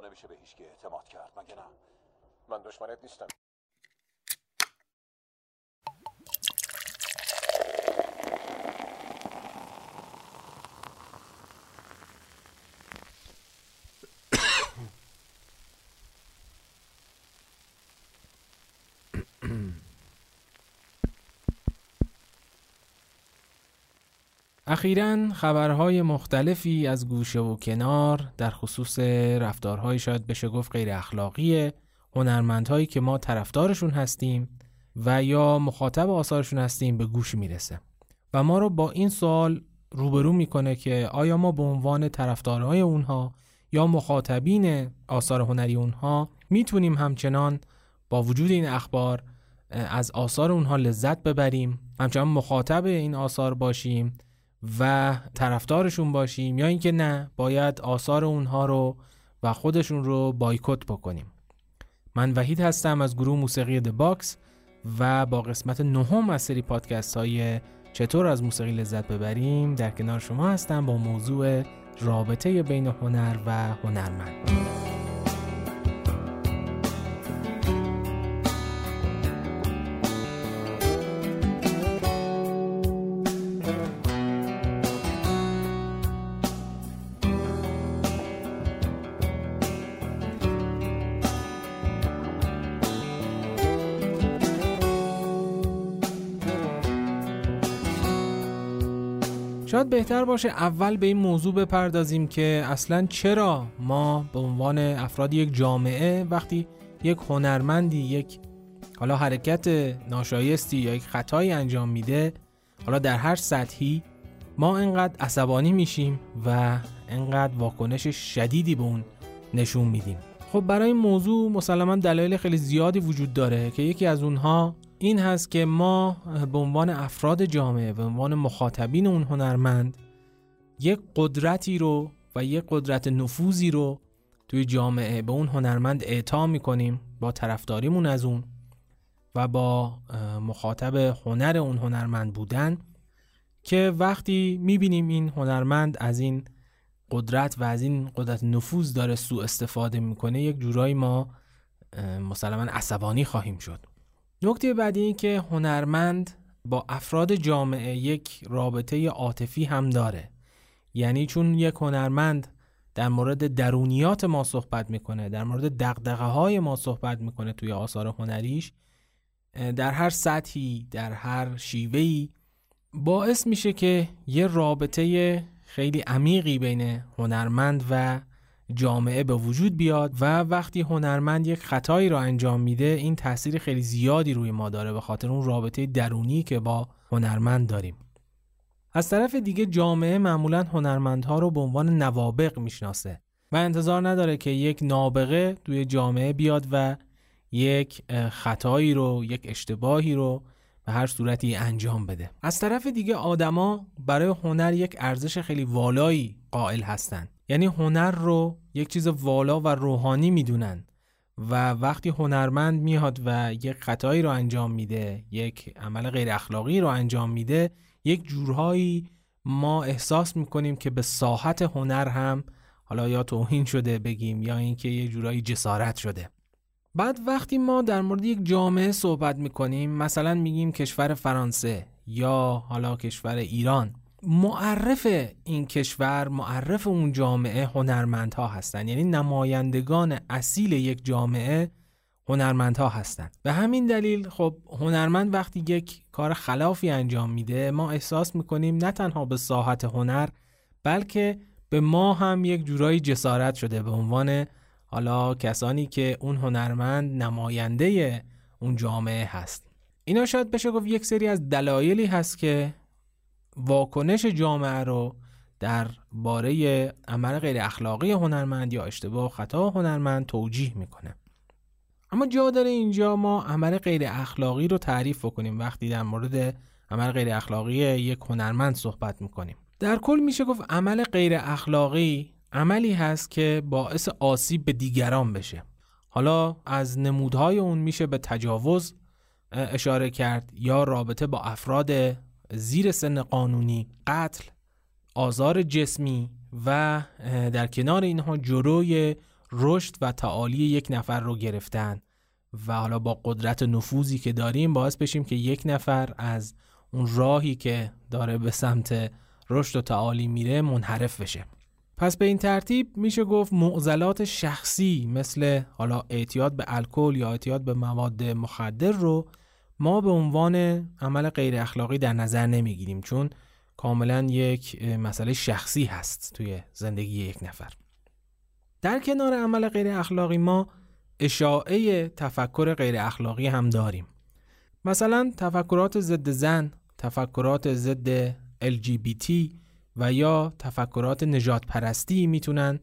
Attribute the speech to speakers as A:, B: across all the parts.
A: نمیشه به هیچ اعتماد کرد مگه نه؟
B: من دشمنت نیستم.
C: اخیرا خبرهای مختلفی از گوشه و کنار در خصوص رفتارهای شاید بشه گفت غیر اخلاقی هنرمندهایی که ما طرفدارشون هستیم و یا مخاطب آثارشون هستیم به گوش می‌رسه. و ما رو با این سوال روبرو می‌کنه که آیا ما به عنوان طرفدارهای اونها یا مخاطبین آثار هنری اونها می‌تونیم همچنان با وجود این اخبار از آثار اونها لذت ببریم؟ همچنان مخاطب این آثار باشیم و طرفدارشون باشیم یا اینکه نه باید آثار اونها رو و خودشون رو بایکوت بکنیم. من وحید هستم از گروه موسیقی The Box و با قسمت نهم از سری پادکست های چطور از موسیقی لذت ببریم در کنار شما هستم با موضوع رابطه بین هنر و هنرمند. شاید بهتر باشه اول به این موضوع بپردازیم که اصلا چرا ما به عنوان افراد یک جامعه وقتی یک هنرمندی یک حالا حرکت ناشایستی یا یک خطایی انجام میده حالا در هر سطحی ما انقدر عصبانی میشیم و انقدر واکنش شدیدی به اون نشون میدیم. خب برای این موضوع مسلما دلایل خیلی زیادی وجود داره که یکی از اونها این هست که ما به عنوان افراد جامعه به عنوان مخاطبین اون هنرمند یک قدرتی رو و یک قدرت نفوذی رو توی جامعه به اون هنرمند اعطا می‌کنیم با طرفداریمون از اون و با مخاطب هنر اون هنرمند بودن که وقتی می‌بینیم این هنرمند از این قدرت و از این قدرت نفوذ داره سوء استفاده می‌کنه یک جورایی ما مسلما عصبانی خواهیم شد. نکته بعدی این که هنرمند با افراد جامعه یک رابطه عاطفی هم داره. یعنی چون یک هنرمند در مورد درونیات ما صحبت می‌کنه در مورد دقدقه های ما صحبت می‌کنه توی آثار هنریش در هر سطحی در هر شیوهی باعث میشه که یه رابطه خیلی عمیقی بین هنرمند و جامعه به وجود بیاد و وقتی هنرمند یک خطایی را انجام میده این تاثیر خیلی زیادی روی ما داره به خاطر اون رابطه درونی که با هنرمند داریم. از طرف دیگه جامعه معمولا هنرمندها رو به عنوان نوابق می‌شناسه و انتظار نداره که یک نابغه توی جامعه بیاد و یک خطایی رو یک اشتباهی رو به هر صورتی انجام بده. از طرف دیگه آدما برای هنر یک ارزش خیلی والایی قائل هستند یعنی هنر رو یک چیز والا و روحانی می‌دونن و وقتی هنرمند میاد و یک خطایی رو انجام میده یک عمل غیر اخلاقی رو انجام میده یک جورهایی ما احساس می‌کنیم که به ساحت هنر هم حالا یا توهین شده بگیم یا اینکه یه جورایی جسارت شده. بعد وقتی ما در مورد یک جامعه صحبت می‌کنیم مثلا میگیم کشور فرانسه یا حالا کشور ایران. معرف این کشور معرف اون جامعه هنرمندها هستند یعنی نمایندگان اصیل یک جامعه هنرمندها هستند به همین دلیل خب هنرمند وقتی یک کار خلافی انجام میده ما احساس می‌کنیم نه تنها به ساحت هنر بلکه به ما هم یک جورایی جسارت شده به عنوان حالا کسانی که اون هنرمند نماینده اون جامعه هست. اینا شاید بشه گفت یک سری از دلایلی هست که واکنش جامعه رو در باره عمل غیر اخلاقی هنرمند یا اشتباه و خطا هنرمند توجیه می‌کنه. اما جا داره اینجا ما عمل غیر اخلاقی رو تعریف بکنیم وقتی در مورد عمل غیر اخلاقی یک هنرمند صحبت می‌کنیم. در کل میشه گفت عمل غیر اخلاقی عملی هست که باعث آسیب به دیگران بشه. حالا از نمودهای اون میشه به تجاوز اشاره کرد یا رابطه با افراد زیر سن قانونی قتل آزار جسمی و در کنار اینها جلوی رشد و تعالی یک نفر رو گرفتن و حالا با قدرت نفوذی که داریم باعث بشیم که یک نفر از اون راهی که داره به سمت رشد و تعالی میره منحرف بشه. پس به این ترتیب میشه گفت معضلات شخصی مثل حالا اعتیاد به الکل یا اعتیاد به مواد مخدر رو ما به عنوان عمل غیر اخلاقی در نظر نمی‌گیریم چون کاملا یک مسئله شخصی هست توی زندگی یک نفر. در کنار عمل غیر اخلاقی ما اشاعه تفکر غیر اخلاقی هم داریم. مثلا تفکرات ضد زن، تفکرات ضد LGBT و یا تفکرات نجات پرستی می‌تونن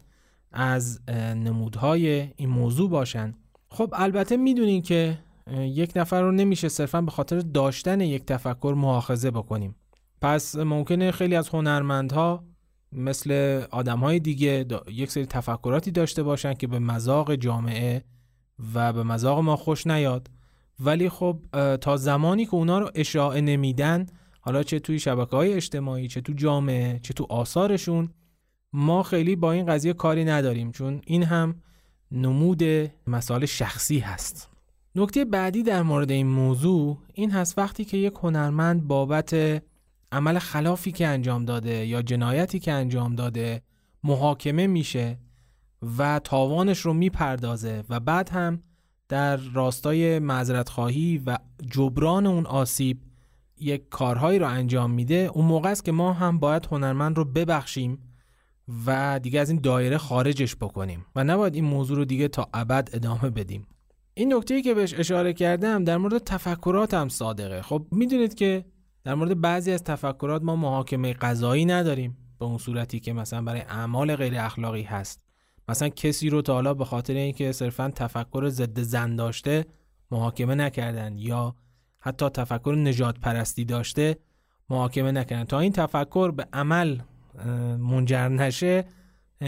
C: از نمودهای این موضوع باشن. خب البته می‌دونین که یک نفر رو نمیشه صرفا به خاطر داشتن یک تفکر محاخذه بکنیم. پس ممکنه خیلی از هنرمندها مثل آدم های دیگه یک سری تفکراتی داشته باشن که به مذاق جامعه و به مذاق ما خوش نیاد. ولی خب تا زمانی که اونا رو اشاعه نمیدن حالا چه توی شبکه های اجتماعی چه تو جامعه چه تو آثارشون ما خیلی با این قضیه کاری نداریم چون این هم نمود مسائل شخصی هست. نکته بعدی در مورد این موضوع این هست وقتی که یک هنرمند بابت عمل خلافی که انجام داده یا جنایتی که انجام داده محاکمه میشه و تاوانش رو می‌پردازه و بعد هم در راستای معذرت خواهی و جبران اون آسیب یک کارهایی رو انجام میده اون موقع است که ما هم باید هنرمند رو ببخشیم و دیگه از این دایره خارجش بکنیم و نباید این موضوع رو دیگه تا ابد ادامه بدیم. این نکته که بهش اشاره کردم در مورد تفکرات هم صادقه. خب می‌دونید که در مورد بعضی از تفکرات ما محاکمه قضایی نداریم به اون صورتی که مثلا برای اعمال غیر اخلاقی هست. مثلا کسی رو تا حالا به خاطر اینکه صرفا تفکر ضد زن داشته محاکمه نکردن یا حتی تفکر نجات پرستی داشته محاکمه نکردن. تا این تفکر به عمل منجر نشه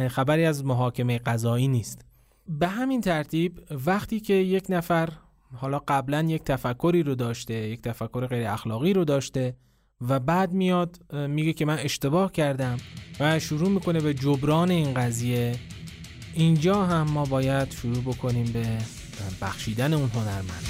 C: خبری از محاکمه قضایی نیست. به همین ترتیب وقتی که یک نفر حالا قبلا یک تفکری رو داشته یک تفکر غیر اخلاقی رو داشته و بعد میاد میگه که من اشتباه کردم و شروع می‌کنه به جبران این قضیه اینجا هم ما باید شروع بکنیم به بخشیدن اون هنرمند.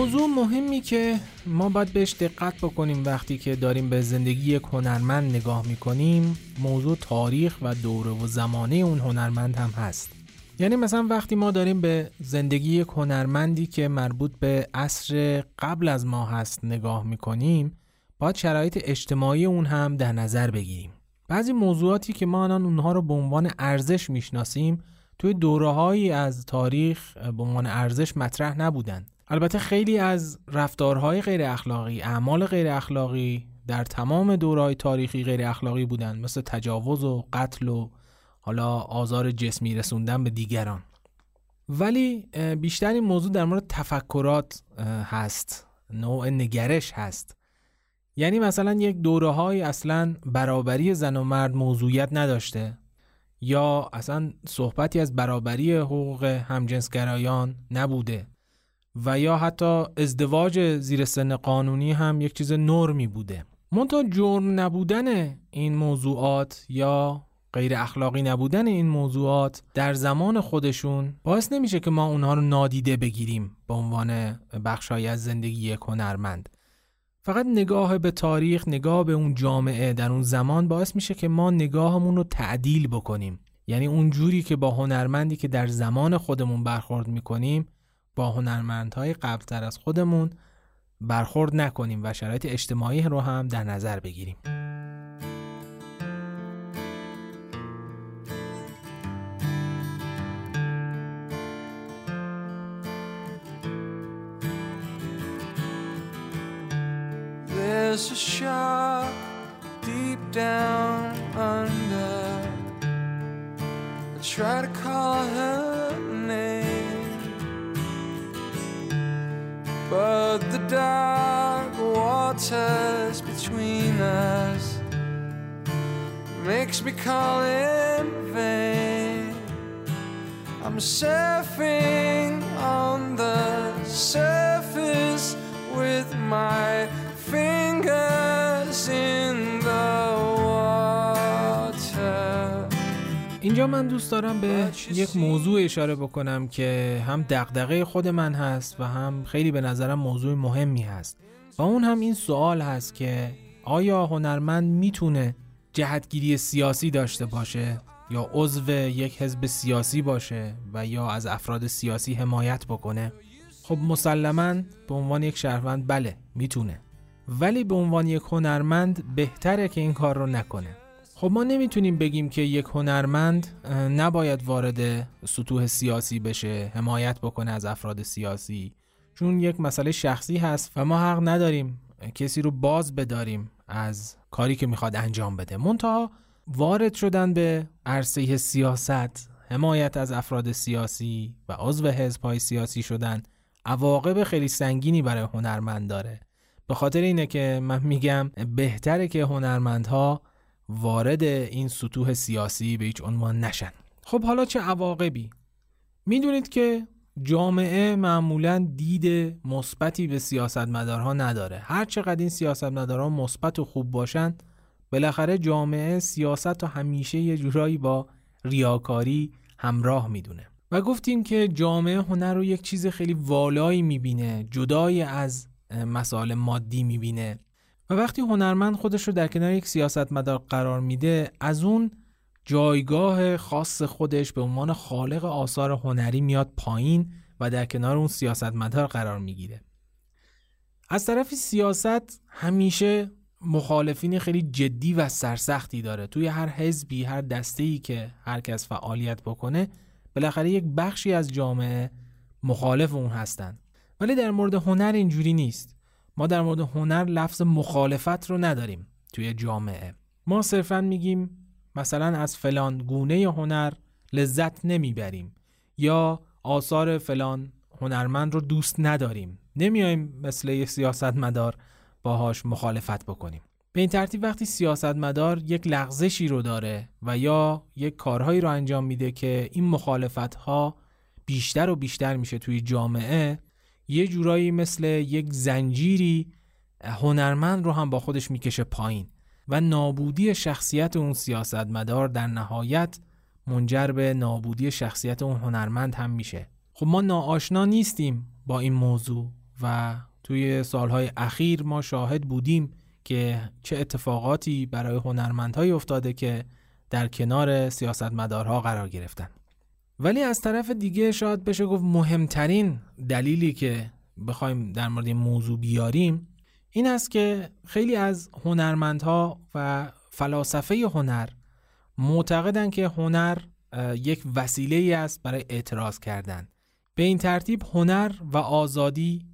C: موضوع مهمی که ما باید بهش دقت بکنیم وقتی که داریم به زندگی یک هنرمند نگاه می‌کنیم موضوع تاریخ و دوره و زمانه اون هنرمند هم هست. یعنی مثلا وقتی ما داریم به زندگی یک هنرمندی که مربوط به عصر قبل از ما هست نگاه می‌کنیم باید شرایط اجتماعی اون هم در نظر بگیریم. بعضی موضوعاتی که ما الان اونها رو به عنوان ارزش می‌شناسیم توی دوره از تاریخ به عنوان ارزش مطرح نبودن. البته خیلی از رفتارهای غیر اخلاقی اعمال غیر اخلاقی در تمام دورهای تاریخی غیر اخلاقی بودن مثل تجاوز و قتل و حالا آزار جسمی رسوندن به دیگران. ولی بیشتر این موضوع در مورد تفکرات هست نوع نگرش هست. یعنی مثلا یک دوره های اصلا برابری زن و مرد موضوعیت نداشته یا اصلا صحبتی از برابری حقوق همجنسگرایان نبوده. و یا حتی ازدواج زیر سن قانونی هم یک چیز نرمی بوده. منتها جرم نبودن این موضوعات یا غیر اخلاقی نبودن این موضوعات در زمان خودشون باعث نمیشه که ما اونها رو نادیده بگیریم به عنوان بخشهایی از زندگی یک هنرمند. فقط نگاه به تاریخ نگاه به اون جامعه در اون زمان باعث میشه که ما نگاهمون رو تعدیل بکنیم. یعنی اون جوری که با هنرمندی که در زمان خودمون برخورد می‌کنیم با هنرمندهای قبلتر از خودمون برخورد نکنیم و شرایط اجتماعی رو هم در نظر بگیریم. There's a shock deep down under. I try to call her But the dark
D: waters between us makes me call in vain. I'm surfing on the surface with my fingers in
C: اینجا من دوست دارم به یک موضوع اشاره بکنم که هم دغدغه خود من هست و هم خیلی به نظرم موضوع مهمی هست. و اون هم این سوال هست که آیا هنرمند می‌تونه جهتگیری سیاسی داشته باشه یا عضو یک حزب سیاسی باشه و یا از افراد سیاسی حمایت بکنه؟ خب مسلما به عنوان یک شهروند بله می‌تونه. ولی به عنوان یک هنرمند بهتره که این کار رو نکنه. خب ما نمی‌تونیم بگیم که یک هنرمند نباید وارد سطوح سیاسی بشه حمایت بکنه از افراد سیاسی چون یک مسئله شخصی هست و ما حق نداریم کسی رو باز بداریم از کاری که می‌خواد انجام بده. منتها وارد شدن به عرصه سیاست حمایت از افراد سیاسی و عضو حزبهای سیاسی شدن عواقب خیلی سنگینی برای هنرمند داره. به خاطر اینه که من میگم بهتره که هنرمندها وارد این سطوح سیاسی به هیچ عنوان نشن. خب حالا چه عواقبی؟ می‌دونید که جامعه معمولا دید مثبتی به سیاستمدارها نداره. هر چقدر این سیاستمدارها مثبت و خوب باشن بالاخره جامعه سیاست و همیشه یه جورایی با ریاکاری همراه می‌دونه. و گفتیم که جامعه هنر رو یک چیز خیلی والایی می‌بینه جدای از مسائل مادی می‌بینه. و وقتی هنرمند خودش رو در کنار یک سیاستمدار قرار میده از اون جایگاه خاص خودش به عنوان خالق آثار هنری میاد پایین و در کنار اون سیاستمدار قرار می‌گیره. از طرفی سیاست همیشه مخالفین خیلی جدی و سرسختی داره. توی هر حزبی هر دسته که هر کس فعالیت بکنه بالاخره یک بخشی از جامعه مخالف اون هستن. ولی در مورد هنر اینجوری نیست. ما در مورد هنر لفظ مخالفت رو نداریم توی جامعه. ما صرفا میگیم مثلا از فلان گونه هنر لذت نمی‌بریم یا آثار فلان هنرمند رو دوست نداریم. نمیایم مثل یه سیاستمدار باهاش مخالفت بکنیم. به این ترتیب وقتی سیاستمدار یک لغزشی رو داره و یا یک کارهایی رو انجام میده که این مخالفت ها بیشتر و بیشتر میشه توی جامعه یه جورایی مثل یک زنجیری هنرمند رو هم با خودش می‌کشه پایین و نابودی شخصیت اون سیاستمدار در نهایت منجر به نابودی شخصیت اون هنرمند هم میشه. خب ما ناآشنا نیستیم با این موضوع و توی سالهای اخیر ما شاهد بودیم که چه اتفاقاتی برای هنرمندهایی افتاده که در کنار سیاستمدارها قرار گرفتن. ولی از طرف دیگه شاید بشه گفت مهمترین دلیلی که بخوایم در مورد این موضوع بیاریم این است که خیلی از هنرمندها و فلاسفه هنر معتقدن که هنر یک وسیله ای است برای اعتراض کردن. به این ترتیب هنر و آزادی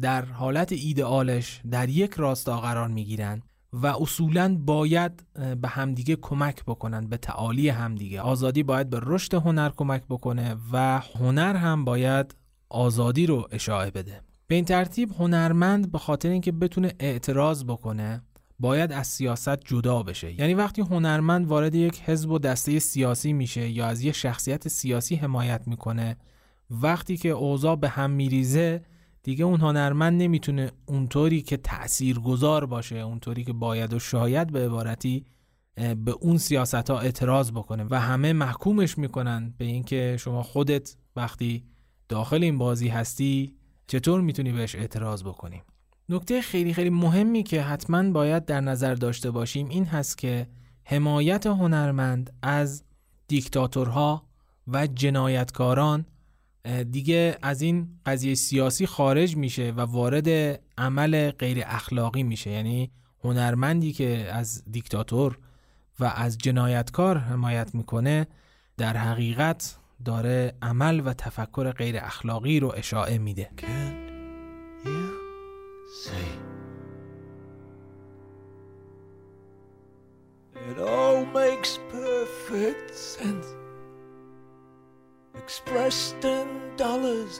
C: در حالت ایدئالش در یک راستا قرار می گیرن و اصولا باید به همدیگه کمک بکنن به تعالی همدیگه. آزادی باید به رشد هنر کمک بکنه و هنر هم باید آزادی رو اشاعه بده. به این ترتیب هنرمند به خاطر اینکه بتونه اعتراض بکنه باید از سیاست جدا بشه. یعنی وقتی هنرمند وارد یک حزب و دسته سیاسی میشه یا از یک شخصیت سیاسی حمایت می‌کنه وقتی که اوضاع به هم میریزه دیگه اون هنرمند نمی‌تونه اونطوری که تأثیر گذار باشه اونطوری که باید و شاید به عبارتی به اون سیاست ها اعتراض بکنه و همه محکومش می‌کنن به اینکه شما خودت وقتی داخل این بازی هستی چطور می‌تونی بهش اعتراض بکنی؟ نکته خیلی خیلی مهمی که حتما باید در نظر داشته باشیم این هست که حمایت هنرمند از دیکتاتورها و جنایتکاران دیگه از این قضیه سیاسی خارج میشه و وارد عمل غیر اخلاقی میشه. یعنی هنرمندی که از دیکتاتور و از جنایتکار حمایت می‌کنه در حقیقت داره عمل و تفکر غیر اخلاقی رو اشاعه میده.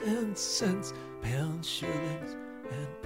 D: And cents, pounds, shillings, and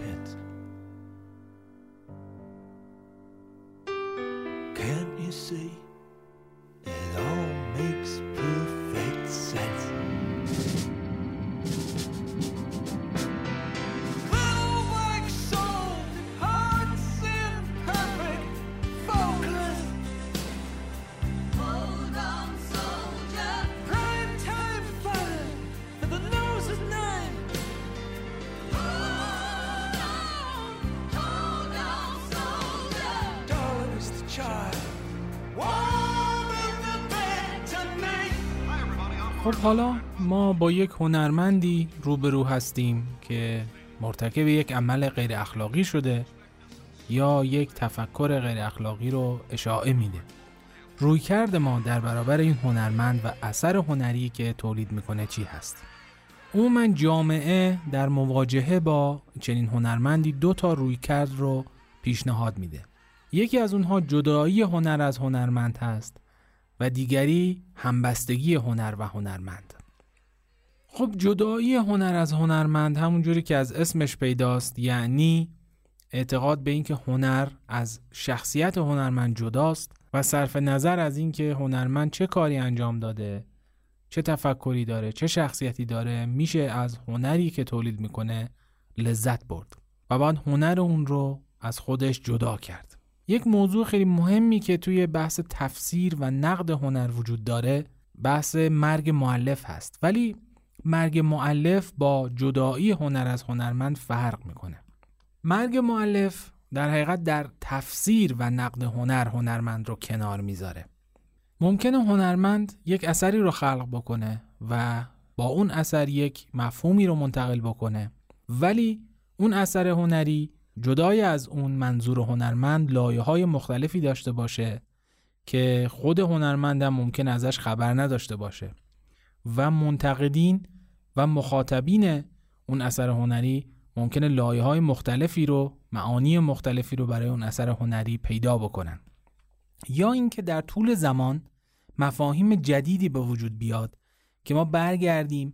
C: حالا ما با یک هنرمندی روبرو هستیم که مرتکب یک عمل غیر اخلاقی شده یا یک تفکر غیر اخلاقی رو اشاعه میده. روی کرد ما در برابر این هنرمند و اثر هنری که تولید می‌کنه چی هست؟ عموما جامعه در مواجهه با چنین هنرمندی دو تا روی کرد رو پیشنهاد میده. یکی از اونها جدایی هنر از هنرمند هست و دیگری همبستگی هنر و هنرمند. خب جدایی هنر از هنرمند همونجوری که از اسمش پیداست یعنی اعتقاد به اینکه هنر از شخصیت هنرمند جداست و صرف نظر از اینکه هنرمند چه کاری انجام داده چه تفکری داره چه شخصیتی داره میشه از هنری که تولید می‌کنه لذت برد. و باید هنر اون رو از خودش جدا کرد. یک موضوع خیلی مهمی که توی بحث تفسیر و نقد هنر وجود داره بحث مرگ معلف هست. ولی مرگ معلف با جدایی هنر از هنرمند فرق می‌کنه. مرگ معلف در حقیقت در تفسیر و نقد هنر هنرمند رو کنار می‌ذاره. ممکنه هنرمند یک اثری رو خلق بکنه و با اون اثر یک مفهومی رو منتقل بکنه ولی اون اثر هنری جدای از اون منظور هنرمند لایه های مختلفی داشته باشه که خود هنرمندم ممکن ازش خبر نداشته باشه و منتقدین و مخاطبین اون اثر هنری ممکنه لایه های مختلفی رو معانی مختلفی رو برای اون اثر هنری پیدا بکنن. یا اینکه در طول زمان مفاهیم جدیدی به وجود بیاد که ما برگردیم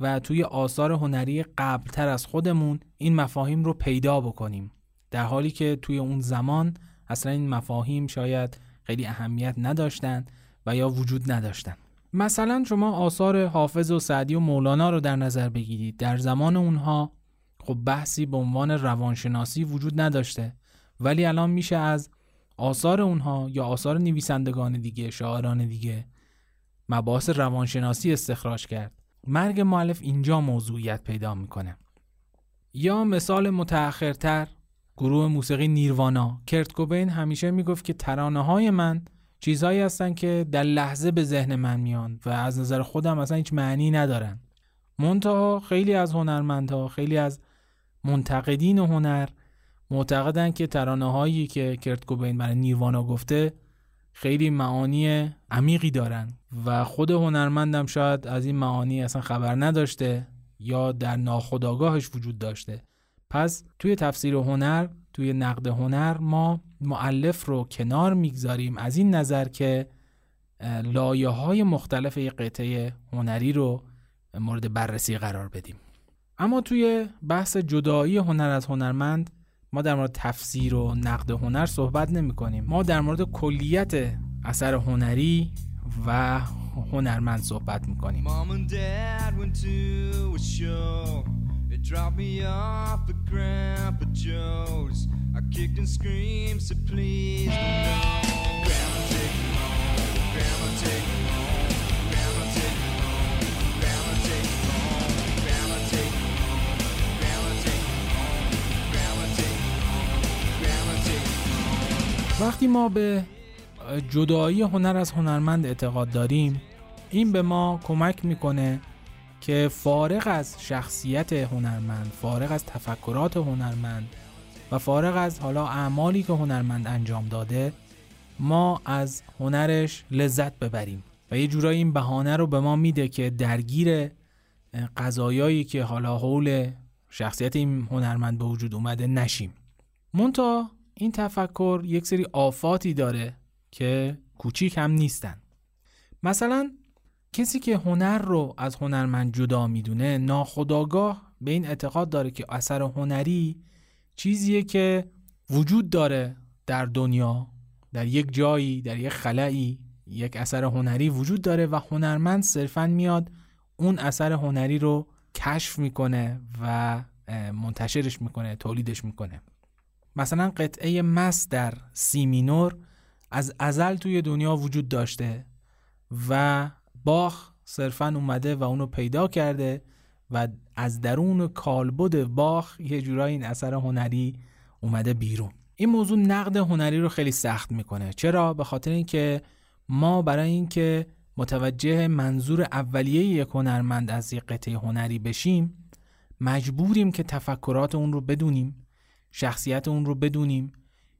C: و توی آثار هنری قبلتر از خودمون این مفاهیم رو پیدا بکنیم. در حالی که توی اون زمان اصلا این مفاهیم شاید خیلی اهمیت نداشتن و یا وجود نداشتن. مثلا شما آثار حافظ و سعدی و مولانا رو در نظر بگیرید. در زمان اونها خب بحثی به عنوان روانشناسی وجود نداشته ولی الان میشه از آثار اونها یا آثار نویسندگان دیگه شاعران دیگه مباحث روانشناسی استخراج کرد. مرگ معلف اینجا موضوعیت پیدا می‌کنه. یا مثال متأخرتر گروه موسیقی نیروانا. کرت کوبین همیشه می‌گفت که ترانه های من چیزهایی هستن که در لحظه به ذهن من میان و از نظر خودم اصلا هیچ معنی ندارن. منتها خیلی از هنرمندها خیلی از منتقدین هنر معتقدن که ترانه هایی که کرت کوبین برای نیروانا گفته خیلی معانی عمیقی دارن و خود هنرمندم شاید از این معانی اصلا خبر نداشته یا در ناخودآگاهش وجود داشته. پس توی تفسیر هنر توی نقد هنر ما معلف رو کنار می‌گذاریم از این نظر که لایه های مختلف یک قطعه هنری رو مورد بررسی قرار بدیم. اما توی بحث جدایی هنر از هنرمند ما در مورد تفسیر و نقد هنر صحبت نمی کنیم ما در مورد کلیت اثر هنری و هنرمند صحبت می کنیم.
E: Grandma take me home. Grandma take me home.
C: وقتی ما به جدایی هنر از هنرمند اعتقاد داریم این به ما کمک می‌کنه که فارغ از شخصیت هنرمند فارغ از تفکرات هنرمند و فارغ از حالا اعمالی که هنرمند انجام داده ما از هنرش لذت ببریم. و یه جورایی این بهانه رو به ما میده که درگیر قضایایی که حالا حول شخصیت این هنرمند به وجود اومده نشیم. مونتا این تفکر یک سری آفاتی داره که کوچیک هم نیستن. مثلا کسی که هنر رو از هنرمند جدا می‌دونه ناخداگاه به این اعتقاد داره که اثر هنری چیزیه که وجود داره در دنیا در یک جایی در یک خلایی یک اثر هنری وجود داره و هنرمند صرفا میاد اون اثر هنری رو کشف می‌کنه و منتشرش می‌کنه تولیدش می‌کنه. مثلا قطعه مس در سی مینور از ازل توی دنیا وجود داشته و باخ صرفا اومده و اونو پیدا کرده و از درون کالبد باخ یه جورایی این اثر هنری اومده بیرون. این موضوع نقد هنری رو خیلی سخت می‌کنه. چرا؟ به خاطر اینکه ما برای اینکه متوجه منظور اولیه یک هنرمند از یک قطعه هنری بشیم مجبوریم که تفکرات اون رو بدونیم شخصیت اون رو بدونیم.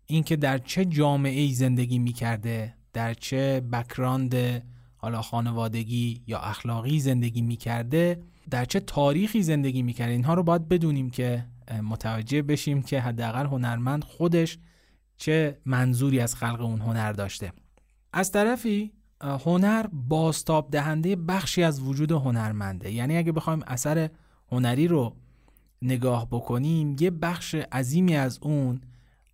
C: اینکه در چه جامعه ای زندگی می‌کرده در چه بکراند حالا خانوادگی یا اخلاقی زندگی می‌کرده در چه تاریخی زندگی می‌کرده اینها رو باید بدونیم که متوجه بشیم که حداقل هنرمند خودش چه منظوری از خلق اون هنر داشته. از طرفی هنر باستاب دهنده بخشی از وجود هنرمنده. یعنی اگه بخوایم اثر هنری رو نگاه بکنیم یه بخش عظیمی از اون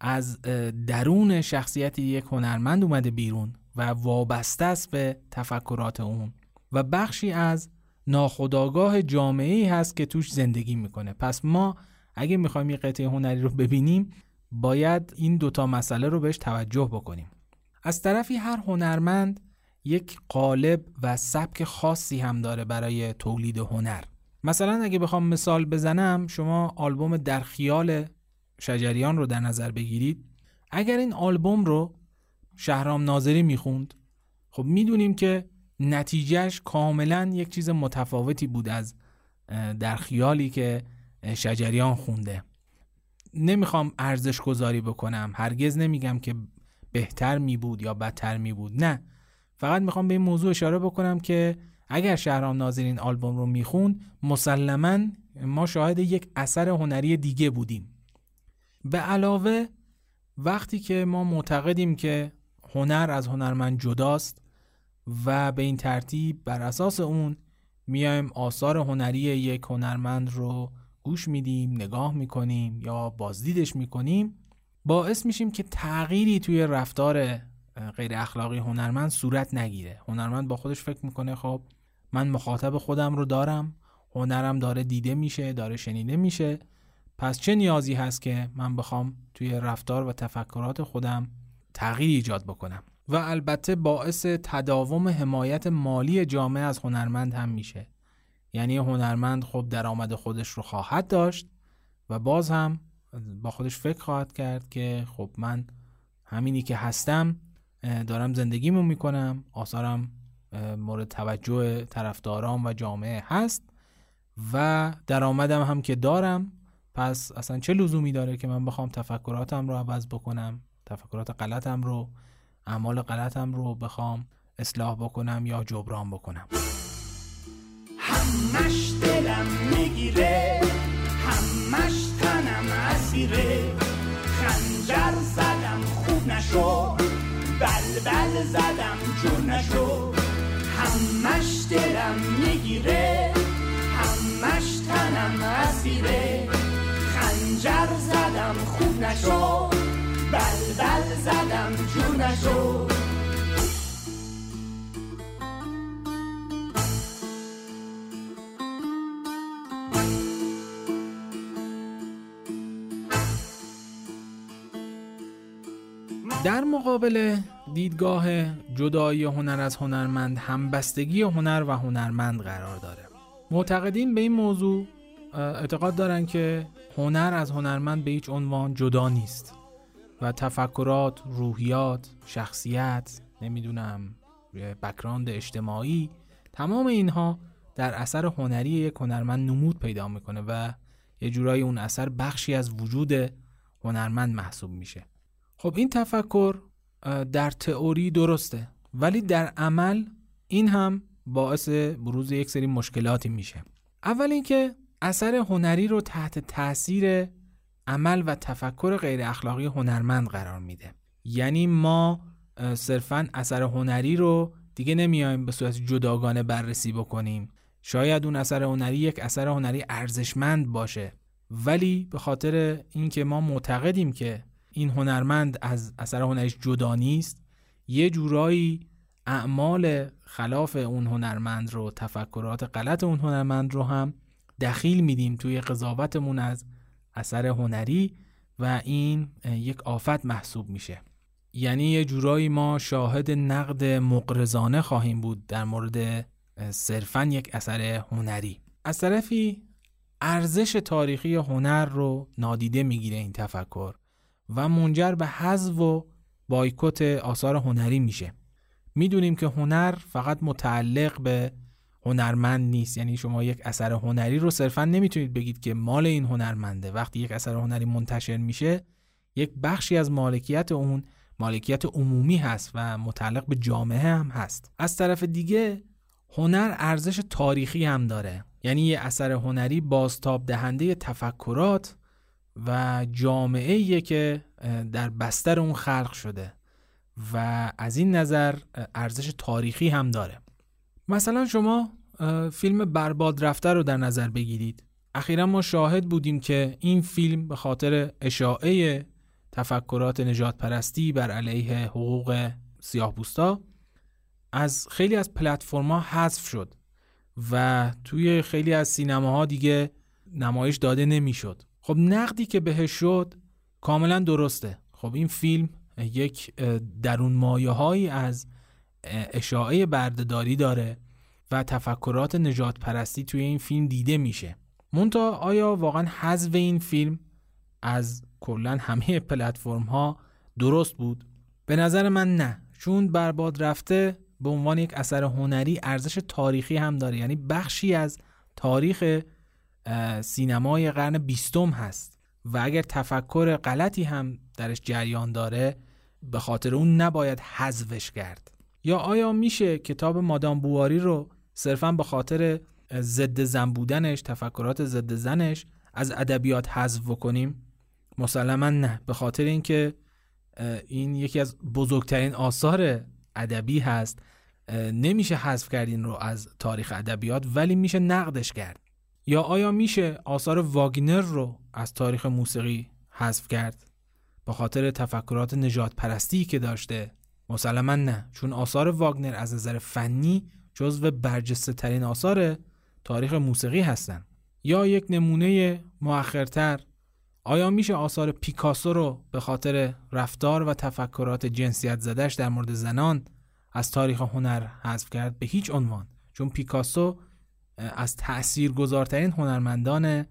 C: از درون شخصیت یک هنرمند اومده بیرون و وابسته است به تفکرات اون و بخشی از ناخودآگاه جامعه ای هست که توش زندگی می‌کنه. پس ما اگه می‌خوایم یه قطعه هنری رو ببینیم باید این دوتا مسئله رو بهش توجه بکنیم. از طرفی هر هنرمند یک قالب و سبک خاصی هم داره برای تولید هنر. مثلا اگه بخوام مثال بزنم شما آلبوم در خیال شجریان رو در نظر بگیرید. اگر این آلبوم رو شهرام ناظری می‌خوند خب می‌دونیم که نتیجهش کاملا یک چیز متفاوتی بود از در خیالی که شجریان خونده. نمی‌خوام ارزش گذاری بکنم. هرگز نمیگم که بهتر می بود یا بدتر می بود نه. فقط می‌خوام به این موضوع اشاره بکنم که اگر شهرام ناظرین آلبوم رو می‌خوند مسلما ما شاهد یک اثر هنری دیگه بودیم. به علاوه وقتی که ما معتقدیم که هنر از هنرمند جداست و به این ترتیب بر اساس اون میایم آثار هنری یک هنرمند رو گوش میدیم نگاه می‌کنیم یا بازدیدش می‌کنیم باعث میشیم که تغییری توی رفتار غیر اخلاقی هنرمند صورت نگیره. هنرمند با خودش فکر می‌کنه خب من مخاطب خودم رو دارم هنرم داره دیده میشه داره شنیده میشه. پس چه نیازی هست که من بخوام توی رفتار و تفکرات خودم تغییر ایجاد بکنم؟ و البته باعث تداوم حمایت مالی جامعه از هنرمند هم میشه. یعنی هنرمند خب درآمد خودش رو خواهد داشت و باز هم با خودش فکر خواهد کرد که خب من همینی که هستم دارم زندگیمو می‌کنم آثارم مورد توجه طرفداران و جامعه هست و درآمدم هم که دارم. پس اصلا چه لزومی داره که من بخوام تفکراتم رو عوض بکنم؟ تفکرات غلطم رو اعمال غلطم رو بخوام اصلاح بکنم یا جبران بکنم؟
D: همش دلم می‌گیره همش تنم اسیره. خنجر زدم خوب نشو بلبل زدم جور نشو همش دلم می‌گیره همش تنم اسیره خنجر زدم خوب نشو بلبل زدم جور نشو.
C: در مقابل دیدگاه جدایی هنر از هنرمند همبستگی هنر و هنرمند قرار داره. معتقدین به این موضوع اعتقاد دارن که هنر از هنرمند به هیچ عنوان جدا نیست و تفکرات، روحیات، شخصیت، نمی‌دونم بکراند اجتماعی تمام اینها در اثر هنری یک هنرمند نمود پیدا می‌کنه و یه جورایی اون اثر بخشی از وجود هنرمند محسوب میشه. خب این تفکر در تئوری درسته. ولی در عمل این هم باعث بروز یک سری مشکلاتی میشه. اول اینکه اثر هنری رو تحت تاثیر عمل و تفکر غیر اخلاقی هنرمند قرار میده. یعنی ما صرفا اثر هنری رو دیگه نمیایم به صورت جداگانه بررسی بکنیم. شاید اون اثر هنری یک اثر هنری ارزشمند باشه. ولی به خاطر اینکه ما معتقدیم که این هنرمند از اثر هنریش جدا نیست یه جورایی اعمال خلاف اون هنرمند رو تفکرات غلط اون هنرمند رو هم دخیل میدیم توی قضاوتمون از اثر هنری و این یک آفت محسوب میشه. یعنی یه جورایی ما شاهد نقد مقرزانه خواهیم بود در مورد صرفاً یک اثر هنری. از طرفی ارزش تاریخی هنر رو نادیده می‌گیره این تفکر. و منجر به حذف و بایکوت آثار هنری میشه. می‌دونیم که هنر فقط متعلق به هنرمند نیست. یعنی شما یک اثر هنری رو صرفا نمی‌تونید بگید که مال این هنرمنده. وقتی یک اثر هنری منتشر میشه یک بخشی از مالکیت اون مالکیت عمومی هست و متعلق به جامعه هم هست. از طرف دیگه هنر ارزش تاریخی هم داره. یعنی یه اثر هنری بازتاب دهنده تفکرات و جامعه که در بستر اون خلق شده و از این نظر ارزش تاریخی هم داره مثلا شما فیلم برباد رفته رو در نظر بگیرید اخیرا ما شاهد بودیم که این فیلم به خاطر اشاعه تفکرات نجات پرستی بر علیه حقوق سیاه از خیلی از پلتفرما حذف شد و توی خیلی از سینماها دیگه نمایش داده نمی‌شد. خب نقدی که بهش شد کاملا درسته. خب این فیلم یک درون مایه هایی از اشاعه بردهداری داره و تفکرات نجات پرستی توی این فیلم دیده میشه. مونتا آیا واقعا حذف این فیلم از کلا همه پلتفرم ها درست بود؟ به نظر من نه چون برباد رفته به عنوان یک اثر هنری ارزش تاریخی هم داره یعنی بخشی از تاریخ سینمای قرن بیستم هست و اگر تفکر غلطی هم درش جریان داره به خاطر اون نباید حذفش کرد. یا آیا میشه کتاب مادام بواری رو صرفا به خاطر ضد زن بودنش تفکرات ضد زنش از ادبیات حذف بکنیم؟ مسلما نه. به خاطر اینکه این یکی از بزرگترین آثار ادبی هست. نمیشه حذف کرد این رو از تاریخ ادبیات ولی میشه نقدش کرد. یا آیا میشه آثار واگنر رو از تاریخ موسیقی حذف کرد؟ به خاطر تفکرات نجات پرستی که داشته. مسلما نه چون آثار واگنر از نظر فنی جزو برجسته ترین آثار تاریخ موسیقی هستند یا یک نمونه مؤخرتر آیا میشه آثار پیکاسو رو به خاطر رفتار و تفکرات جنسیت زدش در مورد زنان از تاریخ هنر حذف کرد؟ به هیچ عنوان. چون پیکاسو از تأثیرگذارترین هنرمندان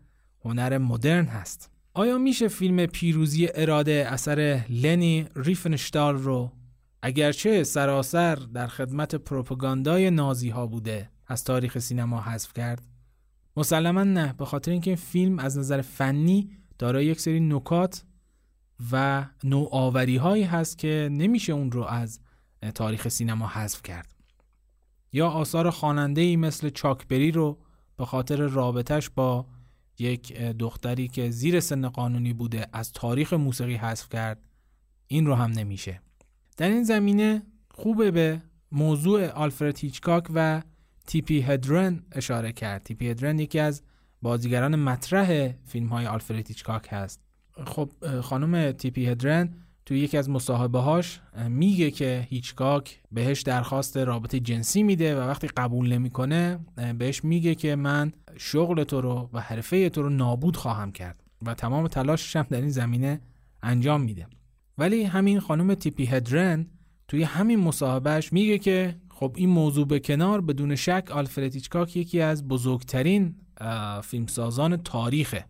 C: هنر مدرن هست. آیا میشه فیلم پیروزی اراده اثر لنی ریفنشتال رو اگرچه سراسر در خدمت پروپاگاندای نازی ها بوده از تاریخ سینما حذف کرد؟ مسلما نه به خاطر اینکه این فیلم از نظر فنی دارای یک سری نکات و نوآوری هایی هست که نمیشه اون رو از تاریخ سینما حذف کرد. یا آثار خواننده ای مثل چاکبری رو به خاطر رابطش با یک دختری که زیر سن قانونی بوده از تاریخ موسیقی حذف کرد این رو هم نمیشه. در این زمینه خوبه به موضوع آلفرد هیچکاک و تیپی هدرن اشاره کرد. تیپی هدرن یکی از بازیگران مطرح فیلم های آلفرد هیچکاک هست. خب خانم تیپی هدرن توی یکی از مصاحبه هاش میگه که هیچکاک بهش درخواست رابطه جنسی میده و وقتی قبول نمی‌کنه بهش میگه که من شغل تو رو و حرفه تو رو نابود خواهم کرد و تمام تلاشش هم در این زمینه انجام میده. ولی همین خانم تیپی هدرن توی همین مصاحبهش میگه که خب این موضوع به کنار بدون شک آلفرد هیچکاک یکی از بزرگترین فیلمسازان تاریخه.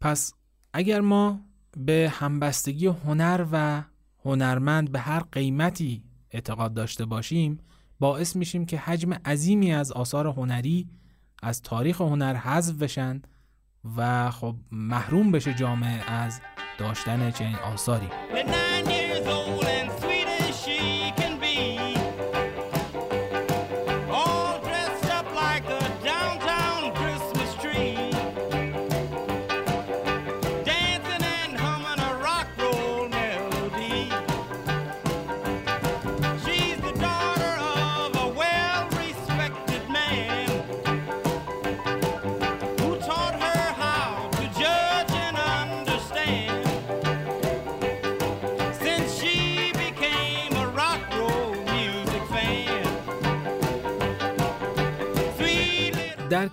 C: پس اگر ما به همبستگی هنر و هنرمند به هر قیمتی اعتقاد داشته باشیم باعث میشیم که حجم عظیمی از آثار هنری از تاریخ هنر حذف بشن و خب محروم بشه جامعه از داشتن چنین آثاری.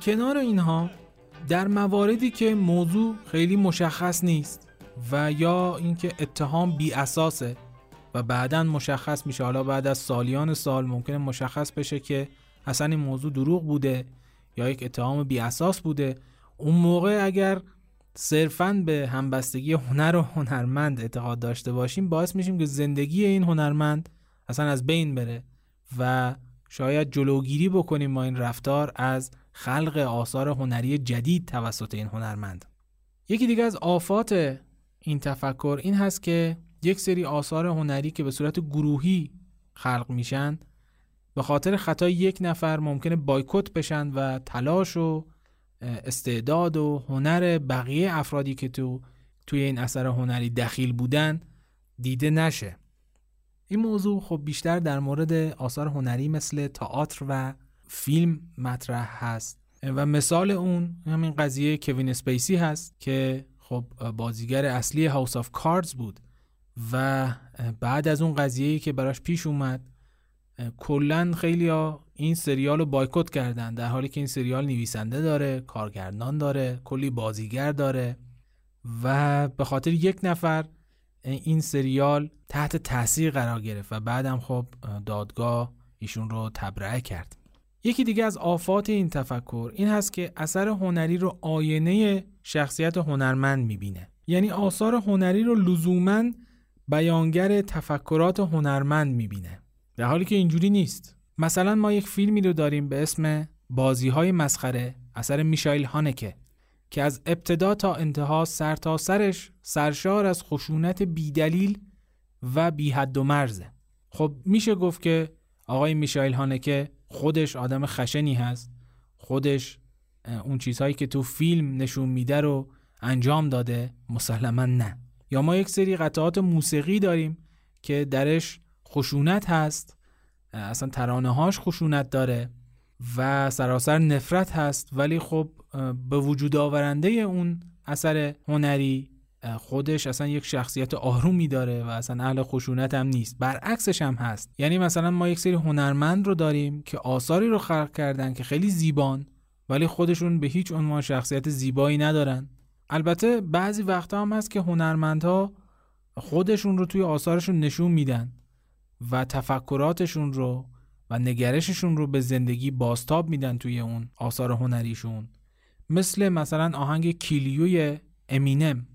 C: کنار اینها در مواردی که موضوع خیلی مشخص نیست و یا اینکه اتهام بی اساسه و بعدا مشخص میشه. حالا بعد از سالیان سال ممکنه مشخص بشه که اصلا این موضوع دروغ بوده یا یک اتهام بی اساس بوده. اون موقع اگر صرفاً به همبستگی هنر و هنرمند اعتقاد داشته باشیم باعث میشیم که زندگی این هنرمند اصلا از بین بره و شاید جلوگیری بکنیم ما این رفتار از خلق آثار هنری جدید توسط این هنرمند. یکی دیگه از آفات این تفکر این هست که یک سری آثار هنری که به صورت گروهی خلق میشن به خاطر خطای یک نفر ممکنه بایکوت بشن و تلاش و استعداد و هنر بقیه افرادی که تو توی این اثر هنری دخیل بودن دیده نشه. این موضوع خب بیشتر در مورد آثار هنری مثل تئاتر و فیلم مطرح هست. و مثال اون همین قضیه کوین اسپیسی هست که خب بازیگر اصلی House of Cards بود. و بعد از اون قضیه‌ای که براش پیش اومد کلا خیلی ها این سریال رو بایکوت کردن در حالی که این سریال نویسنده داره کارگردان داره کلی بازیگر داره. و به خاطر یک نفر این سریال تحت تاثیر قرار گرفت و بعدم خب دادگاه ایشون رو تبرئه کرد. یکی دیگه از آفات این تفکر این هست که اثر هنری رو آینه شخصیت هنرمند می‌بینه. یعنی آثار هنری رو لزوما بیانگر تفکرات هنرمند می‌بینه. در حالی که اینجوری نیست. مثلا ما یک فیلمی رو داریم به اسم بازی های مسخره اثر میشایل هانکه که از ابتدا تا انتها سر تا سرش سرشار از خشونت بیدلیل و بی حد و مرزه. خب میشه گفت که آقای میشایل هانکه خودش آدم خشنی هست. خودش اون چیزهایی که تو فیلم نشون میده رو انجام داده. مسلما نه. یا ما یک سری قطعات موسیقی داریم که درش خشونت هست. اصلا ترانه هاش خشونت داره و سراسر نفرت هست. ولی خب به وجود آورنده اون اثر هنری خودش اصلا یک شخصیت آرومی داره و اصلا اهل خشونت هم نیست. برعکسش هم هست. یعنی مثلا ما یک سری هنرمند رو داریم که آثاری رو خلق کردن که خیلی زیبان ولی خودشون به هیچ عنوان شخصیت زیبایی ندارن. البته بعضی وقتا هم هست که هنرمندها خودشون رو توی آثارشون نشون میدن و تفکراتشون رو و نگرششون رو به زندگی باستاب میدن توی اون آثار هنریشون. مثل مثلا آهنگ کیلیوی امینم.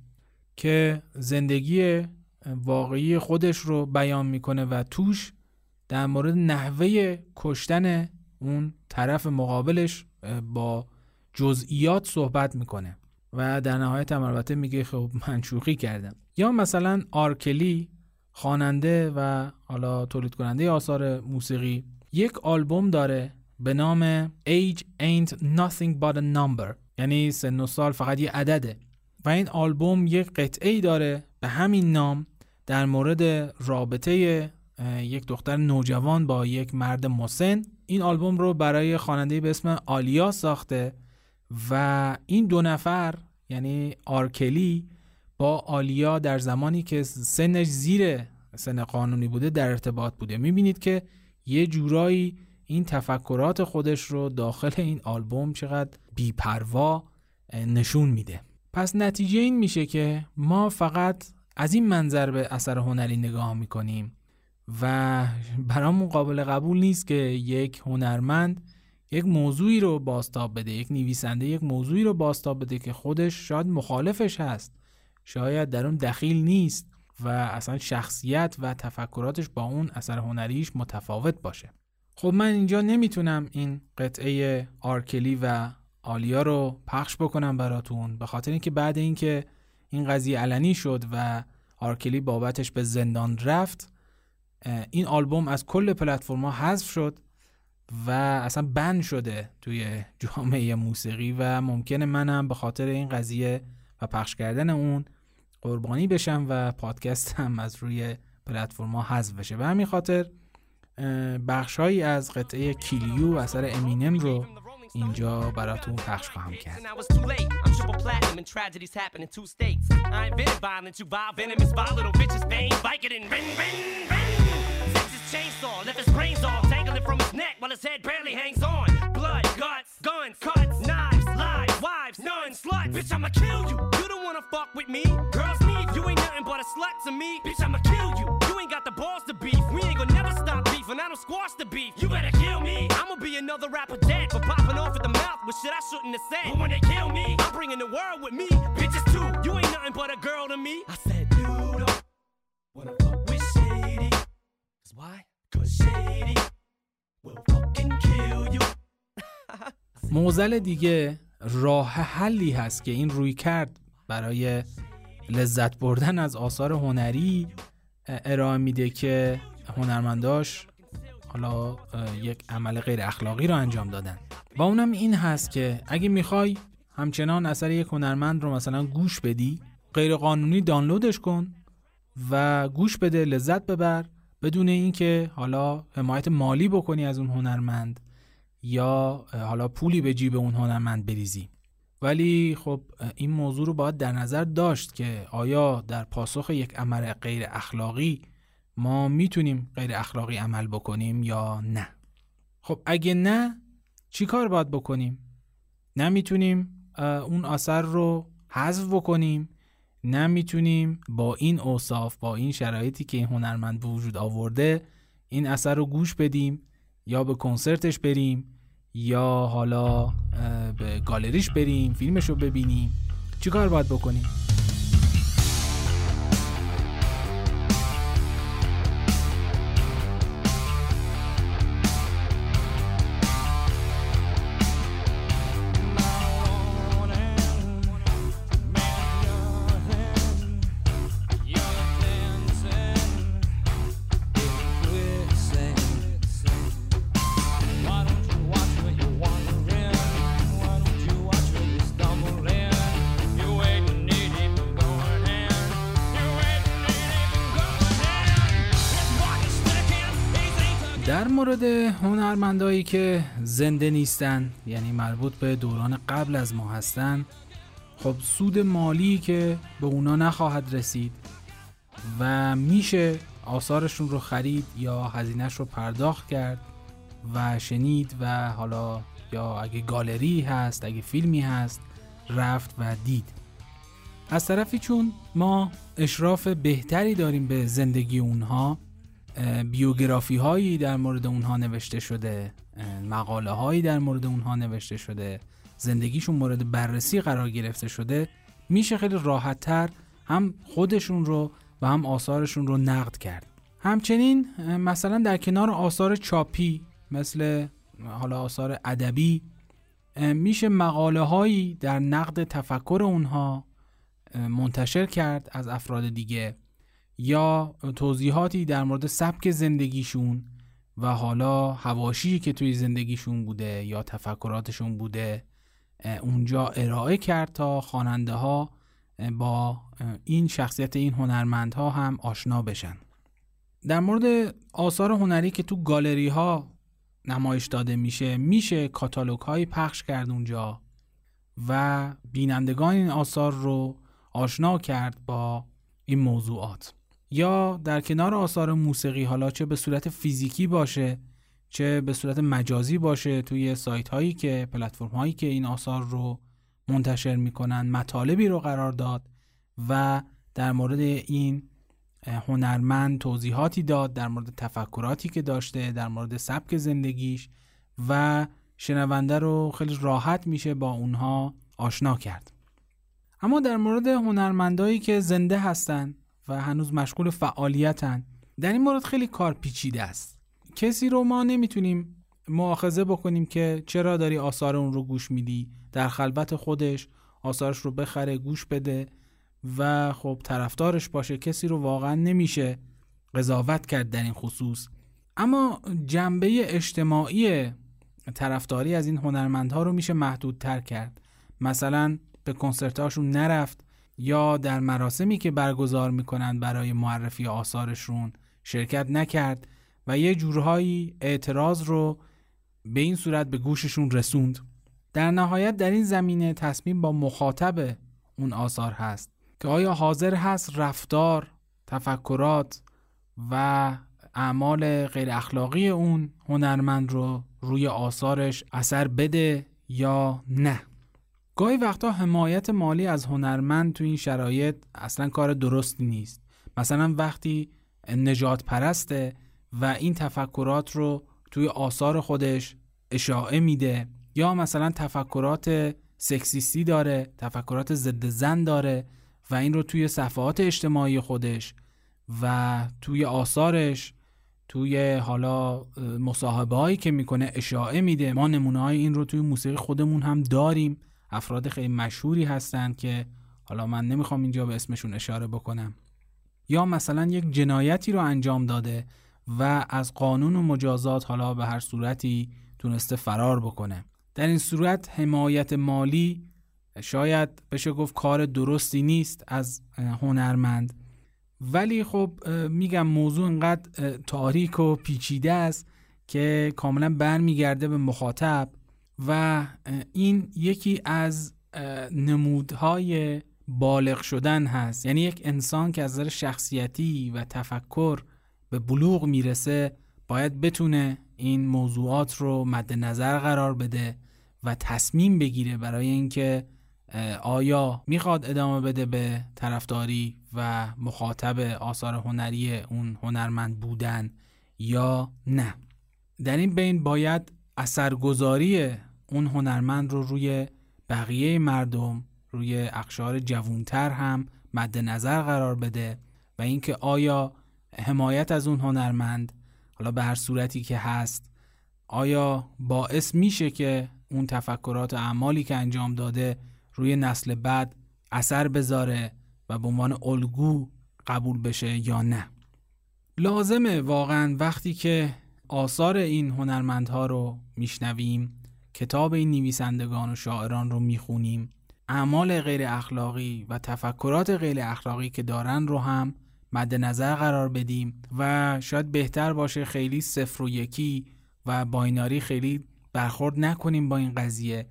C: که زندگی واقعی خودش رو بیان می‌کنه و توش در مورد نحوه کشتن اون طرف مقابلش با جزئیات صحبت می‌کنه و در نهایت هم البته میگه خب من شوخی کردم. یا مثلا آرکلی خواننده و حالا تولید کننده آثار موسیقی یک آلبوم داره به نام Age Ain't Nothing But a Number. یعنی سن و سال فقط یه عدده. و این آلبوم یک قطعه ای داره به همین نام در مورد رابطه یک دختر نوجوان با یک مرد مسن. این آلبوم رو برای خواننده به اسم آلیا ساخته و این دو نفر یعنی آرکلی با آلیا در زمانی که سنش زیر سن قانونی بوده در ارتباط بوده. می‌بینید که یه جورایی این تفکرات خودش رو داخل این آلبوم چقدر بیپروا نشون میده. پس نتیجه این میشه که ما فقط از این منظر به اثر هنری نگاه می‌کنیم و برامون قابل قبول نیست که یک هنرمند یک موضوعی رو باستاب بده یک نویسنده یک موضوعی رو باستاب بده که خودش شاید مخالفش هست. شاید در اون دخیل نیست و اصلا شخصیت و تفکراتش با اون اثر هنریش متفاوت باشه. خب من اینجا نمی‌تونم این قطعه آرکلی و آلیا رو پخش بکنم براتون به خاطر اینکه بعد اینکه این قضیه علنی شد و آرکلی بابتش به زندان رفت این آلبوم از کل پلتفرما حذف شد و اصلا بند شده توی جامعه موسیقی و ممکنه منم به خاطر این قضیه و پخش کردن اون قربانی بشم و پادکست هم از روی پلتفرما حذف بشه. و همین خاطر بخشهایی از قطعه کیلیو اثر امینم رو اینجا براتون پخش خواهم کرد
F: And I was too late. I'm triple platinum and tragedies happen in two states. I invented violence, you vile venomous, vile little bitches, bang, bike it and ring, ring, ring. Sex his chainsaw, left his brains off, tangling from his neck while his head barely hangs on. Blood, guts, guns, cuts, knives, lies, wives, nuns, sluts. Bitch, I'ma kill you. You don't wanna fuck with me. Girls leave, you ain't nothing but a slut to me. Bitch, I'ma kill you. You ain't got the balls to beef. We ain't gonna never stop beef, And I don't squash the beef. You better kill me. I'ma be another rapper dead for popping off at the mouth with shit I shouldn't have said. But when they kill me, I'm bringing the world with me. Bitches too. You ain't nothing but a girl to me. I said, you don't wanna fuck with shady. Cause why? Cause shady will fucking kill you.
C: موزل دیگه راه حلی هست که این روی کرد برای لذت بردن از آثار هنری ارائه میده که هنرمنداش حالا یک عمل غیر اخلاقی رو انجام دادن. و اونم این هست که اگه می‌خوای همچنان اثر یک هنرمند رو مثلا گوش بدی غیر قانونی دانلودش کن و گوش بده لذت ببر بدون اینکه حالا حمایت مالی بکنی از اون هنرمند یا حالا پولی به جیب اون هنرمند بریزی. ولی خب این موضوع رو باید در نظر داشت که آیا در پاسخ یک عمل غیر اخلاقی ما می‌تونیم غیر اخلاقی عمل بکنیم یا نه؟ خب اگه نه چی کار باید بکنیم؟ نه می‌تونیم اه، اون اثر رو حذف بکنیم نه می‌تونیم با این اوصاف با این شرایطی که این هنرمند به وجود آورده این اثر رو گوش بدیم یا به کنسرتش بریم یا حالا به گالریش بریم فیلمش رو ببینیم. چیکار باید بکنیم؟ مورد هنرمندایی که زنده نیستن یعنی مربوط به دوران قبل از ما هستن خب سود مالی که به اونا نخواهد رسید و میشه آثارشون رو خرید یا هزینهش رو پرداخت کرد و شنید و حالا یا اگه گالری هست اگه فیلمی هست رفت و دید. از طرفی چون ما اشراف بهتری داریم به زندگی اونها بیوگرافی هایی در مورد اونها نوشته شده مقاله هایی در مورد اونها نوشته شده زندگیشون مورد بررسی قرار گرفته شده میشه خیلی راحت تر هم خودشون رو و هم آثارشون رو نقد کرد. همچنین مثلا در کنار آثار چاپی مثل حالا آثار ادبی میشه مقاله هایی در نقد تفکر اونها منتشر کرد از افراد دیگه. یا توضیحاتی در مورد سبک زندگیشون و حالا هواشی که توی زندگیشون بوده یا تفکراتشون بوده اونجا ارائه کرد تا خواننده ها با این شخصیت این هنرمندها هم آشنا بشن. در مورد آثار هنری که تو گالری ها نمایش داده میشه میشه کاتالوگ های پخش کرد اونجا و بینندگان این آثار رو آشنا کرد با این موضوعات. یا در کنار آثار موسیقی حالا چه به صورت فیزیکی باشه چه به صورت مجازی باشه توی سایت هایی که پلتفرم هایی که این آثار رو منتشر می‌کنن مطالبی رو قرار داد و در مورد این هنرمند توضیحاتی داد در مورد تفکراتی که داشته در مورد سبک زندگیش و شنونده رو خیلی راحت میشه با اونها آشنا کرد. اما در مورد هنرمندایی که زنده هستن و هنوز مشغول فعالیتن. در این مورد خیلی کار پیچیده است. کسی رو ما نمی‌تونیم مؤاخذه بکنیم که چرا داری آثار اون رو گوش میدی. در خلوت خودش آثارش رو بخره گوش بده و خب طرفدارش باشه. کسی رو واقعا نمیشه قضاوت کرد در این خصوص. اما جنبه اجتماعی طرفداری از این هنرمندها رو میشه محدودتر کرد. مثلا به کنسرتاشون نرفت. یا در مراسمی که برگزار می‌کنند برای معرفی آثارشون شرکت نکرد و یه جورهایی اعتراض رو به این صورت به گوششون رسوند. در نهایت در این زمینه تصمیم با مخاطب اون آثار هست که آیا حاضر هست رفتار، تفکرات و اعمال غیر اخلاقی اون هنرمند رو روی آثارش اثر بده یا نه؟ گاهی وقتا حمایت مالی از هنرمند تو این شرایط اصلا کار درستی نیست. مثلا وقتی نجات پرسته و این تفکرات رو توی آثار خودش اشاعه میده یا مثلا تفکرات سکسیستی داره تفکرات ضد زن داره و این رو توی صفحات اجتماعی خودش و توی آثارش توی حالا مصاحبه هایی که می‌کنه اشاعه میده ما نمونه های این رو توی موسیقی خودمون هم داریم. افراد خیلی مشهوری هستن که حالا من نمی‌خوام اینجا به اسمشون اشاره بکنم. یا مثلا یک جنایتی رو انجام داده و از قانون و مجازات حالا به هر صورتی تونسته فرار بکنه. در این صورت حمایت مالی شاید بشه گفت کار درستی نیست از هنرمند. ولی خب میگم موضوع انقدر تاریک و پیچیده است که کاملا برمیگرده به مخاطب. و این یکی از نمودهای بالغ شدن هست. یعنی یک انسان که از نظر شخصیتی و تفکر به بلوغ می‌رسه باید بتونه این موضوعات رو مد نظر قرار بده و تصمیم بگیره برای اینکه آیا می‌خواد ادامه بده به طرفداری و مخاطب آثار هنری اون هنرمند بودن یا نه. در این بین باید اثرگذاری اون هنرمند رو روی بقیه مردم روی اقشار جوونتر هم مد نظر قرار بده و اینکه آیا حمایت از اون هنرمند حالا به هر صورتی که هست آیا باعث میشه که اون تفکرات و اعمالی که انجام داده روی نسل بعد اثر بذاره و به عنوان الگو قبول بشه یا نه؟ لازمه واقعا وقتی که آثار این هنرمندها رو میشنویم کتاب این نویسندگان و شاعران رو می‌خونیم اعمال غیر اخلاقی و تفکرات غیر اخلاقی که دارن رو هم مد نظر قرار بدیم و شاید بهتر باشه خیلی صفر و یکی و بایناری خیلی برخورد نکنیم با این قضیه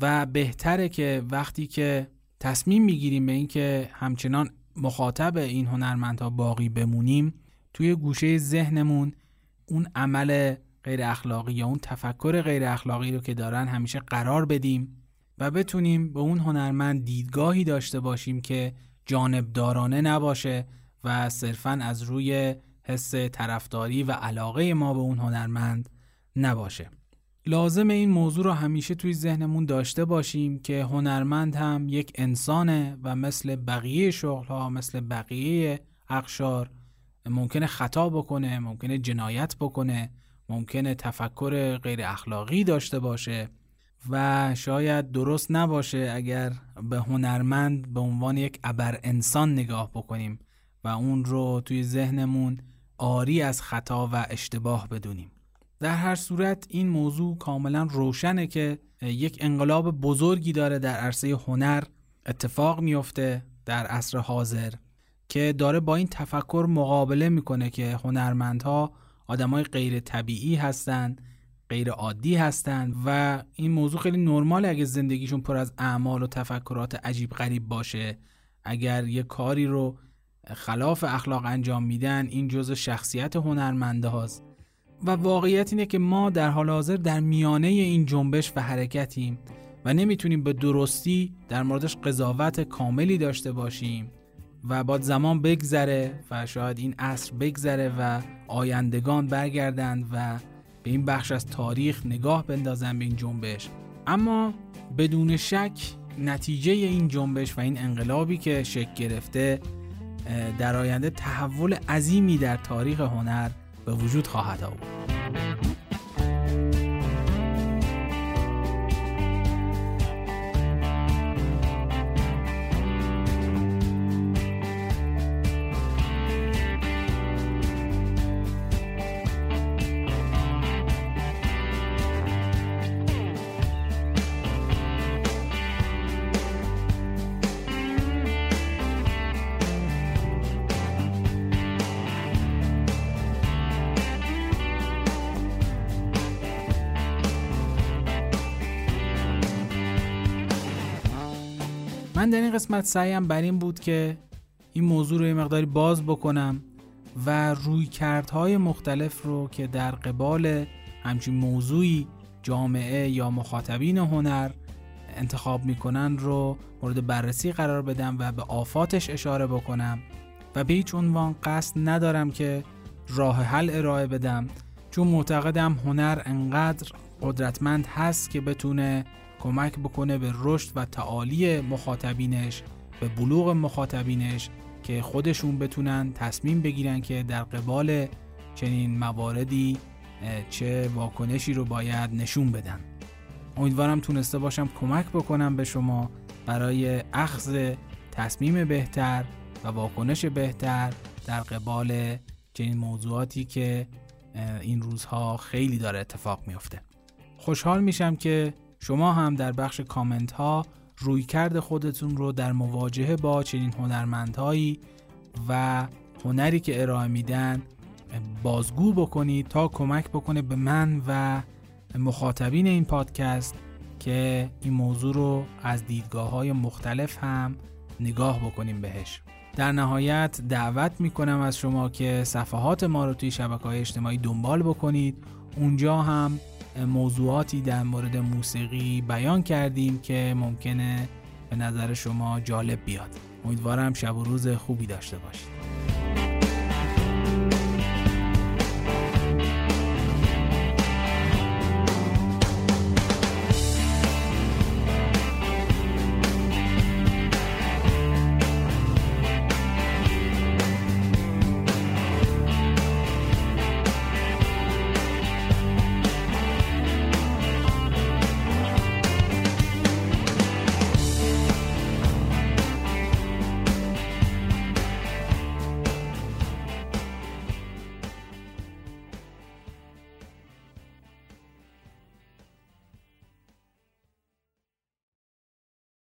C: و بهتره که وقتی که تصمیم می‌گیریم به اینکه همچنان مخاطب این هنرمندها باقی بمونیم توی گوشه ذهنمون اون عمل غیر اخلاقی یا اون تفکر غیر اخلاقی رو که دارن همیشه قرار بدیم و بتونیم به اون هنرمند دیدگاهی داشته باشیم که جانبدارانه نباشه و صرفا از روی حس طرفداری و علاقه ما به اون هنرمند نباشه. لازم این موضوع رو همیشه توی ذهنمون داشته باشیم که هنرمند هم یک انسانه و مثل بقیه شغل ها مثل بقیه اقشار ممکنه خطا بکنه ممکنه جنایت بکنه ممکنه تفکر غیر اخلاقی داشته باشه و شاید درست نباشه اگر به هنرمند به عنوان یک ابر انسان نگاه بکنیم و اون رو توی ذهنمون آری از خطا و اشتباه بدونیم. در هر صورت این موضوع کاملا روشنه که یک انقلاب بزرگی داره در عرصه هنر اتفاق میفته در عصر حاضر. که داره با این تفکر مقابله می‌کنه که هنرمندها آدمای غیر طبیعی هستند غیر عادی هستند و این موضوع خیلی نرماله اگه زندگیشون پر از اعمال و تفکرات عجیب غریب باشه. اگر یه کاری رو خلاف اخلاق انجام میدن این جزء شخصیت هنرمنده هاست. و واقعیت اینه که ما در حال حاضر در میانه این جنبش و حرکتیم و نمی‌تونیم به درستی در موردش قضاوت کاملی داشته باشیم. و باید زمان بگذره و شاید این عصر بگذره و آیندگان برگردند و به این بخش از تاریخ نگاه بندازن به این جنبش. اما بدون شک نتیجه این جنبش و این انقلابی که شکل گرفته در آینده تحول عظیمی در تاریخ هنر به وجود خواهد آورد. این قسمت سعیم بر این بود که این موضوع رو یه مقداری باز بکنم و روی کردهای مختلف رو که در قبال همچین موضوعی جامعه یا مخاطبین هنر انتخاب می‌کنن رو مورد بررسی قرار بدم و به آفاتش اشاره بکنم و به هیچ عنوان قصد ندارم که راه حل ارائه بدم چون معتقدم هنر انقدر قدرتمند هست که بتونه کمک بکنه به رشد و تعالی مخاطبینش به بلوغ مخاطبینش که خودشون بتونن تصمیم بگیرن که در قبال چنین مواردی چه واکنشی رو باید نشون بدن. امیدوارم تونسته باشم کمک بکنم به شما برای اخذ تصمیم بهتر و واکنش بهتر در قبال چنین موضوعاتی که این روزها خیلی داره اتفاق میفته. خوشحال میشم که شما هم در بخش کامنت ها روی کرد خودتون رو در مواجهه با چنین هنرمندهایی و هنری که ارائه میدن بازگو بکنید تا کمک بکنه به من و مخاطبین این پادکست که این موضوع رو از دیدگاه های مختلف هم نگاه بکنیم بهش. در نهایت دعوت می‌کنم از شما که صفحات ما رو توی شبکه های اجتماعی دنبال بکنید. اونجا هم موضوعاتی در مورد موسیقی بیان کردیم که ممکنه به نظر شما جالب بیاد. امیدوارم شب و روز خوبی داشته باشید.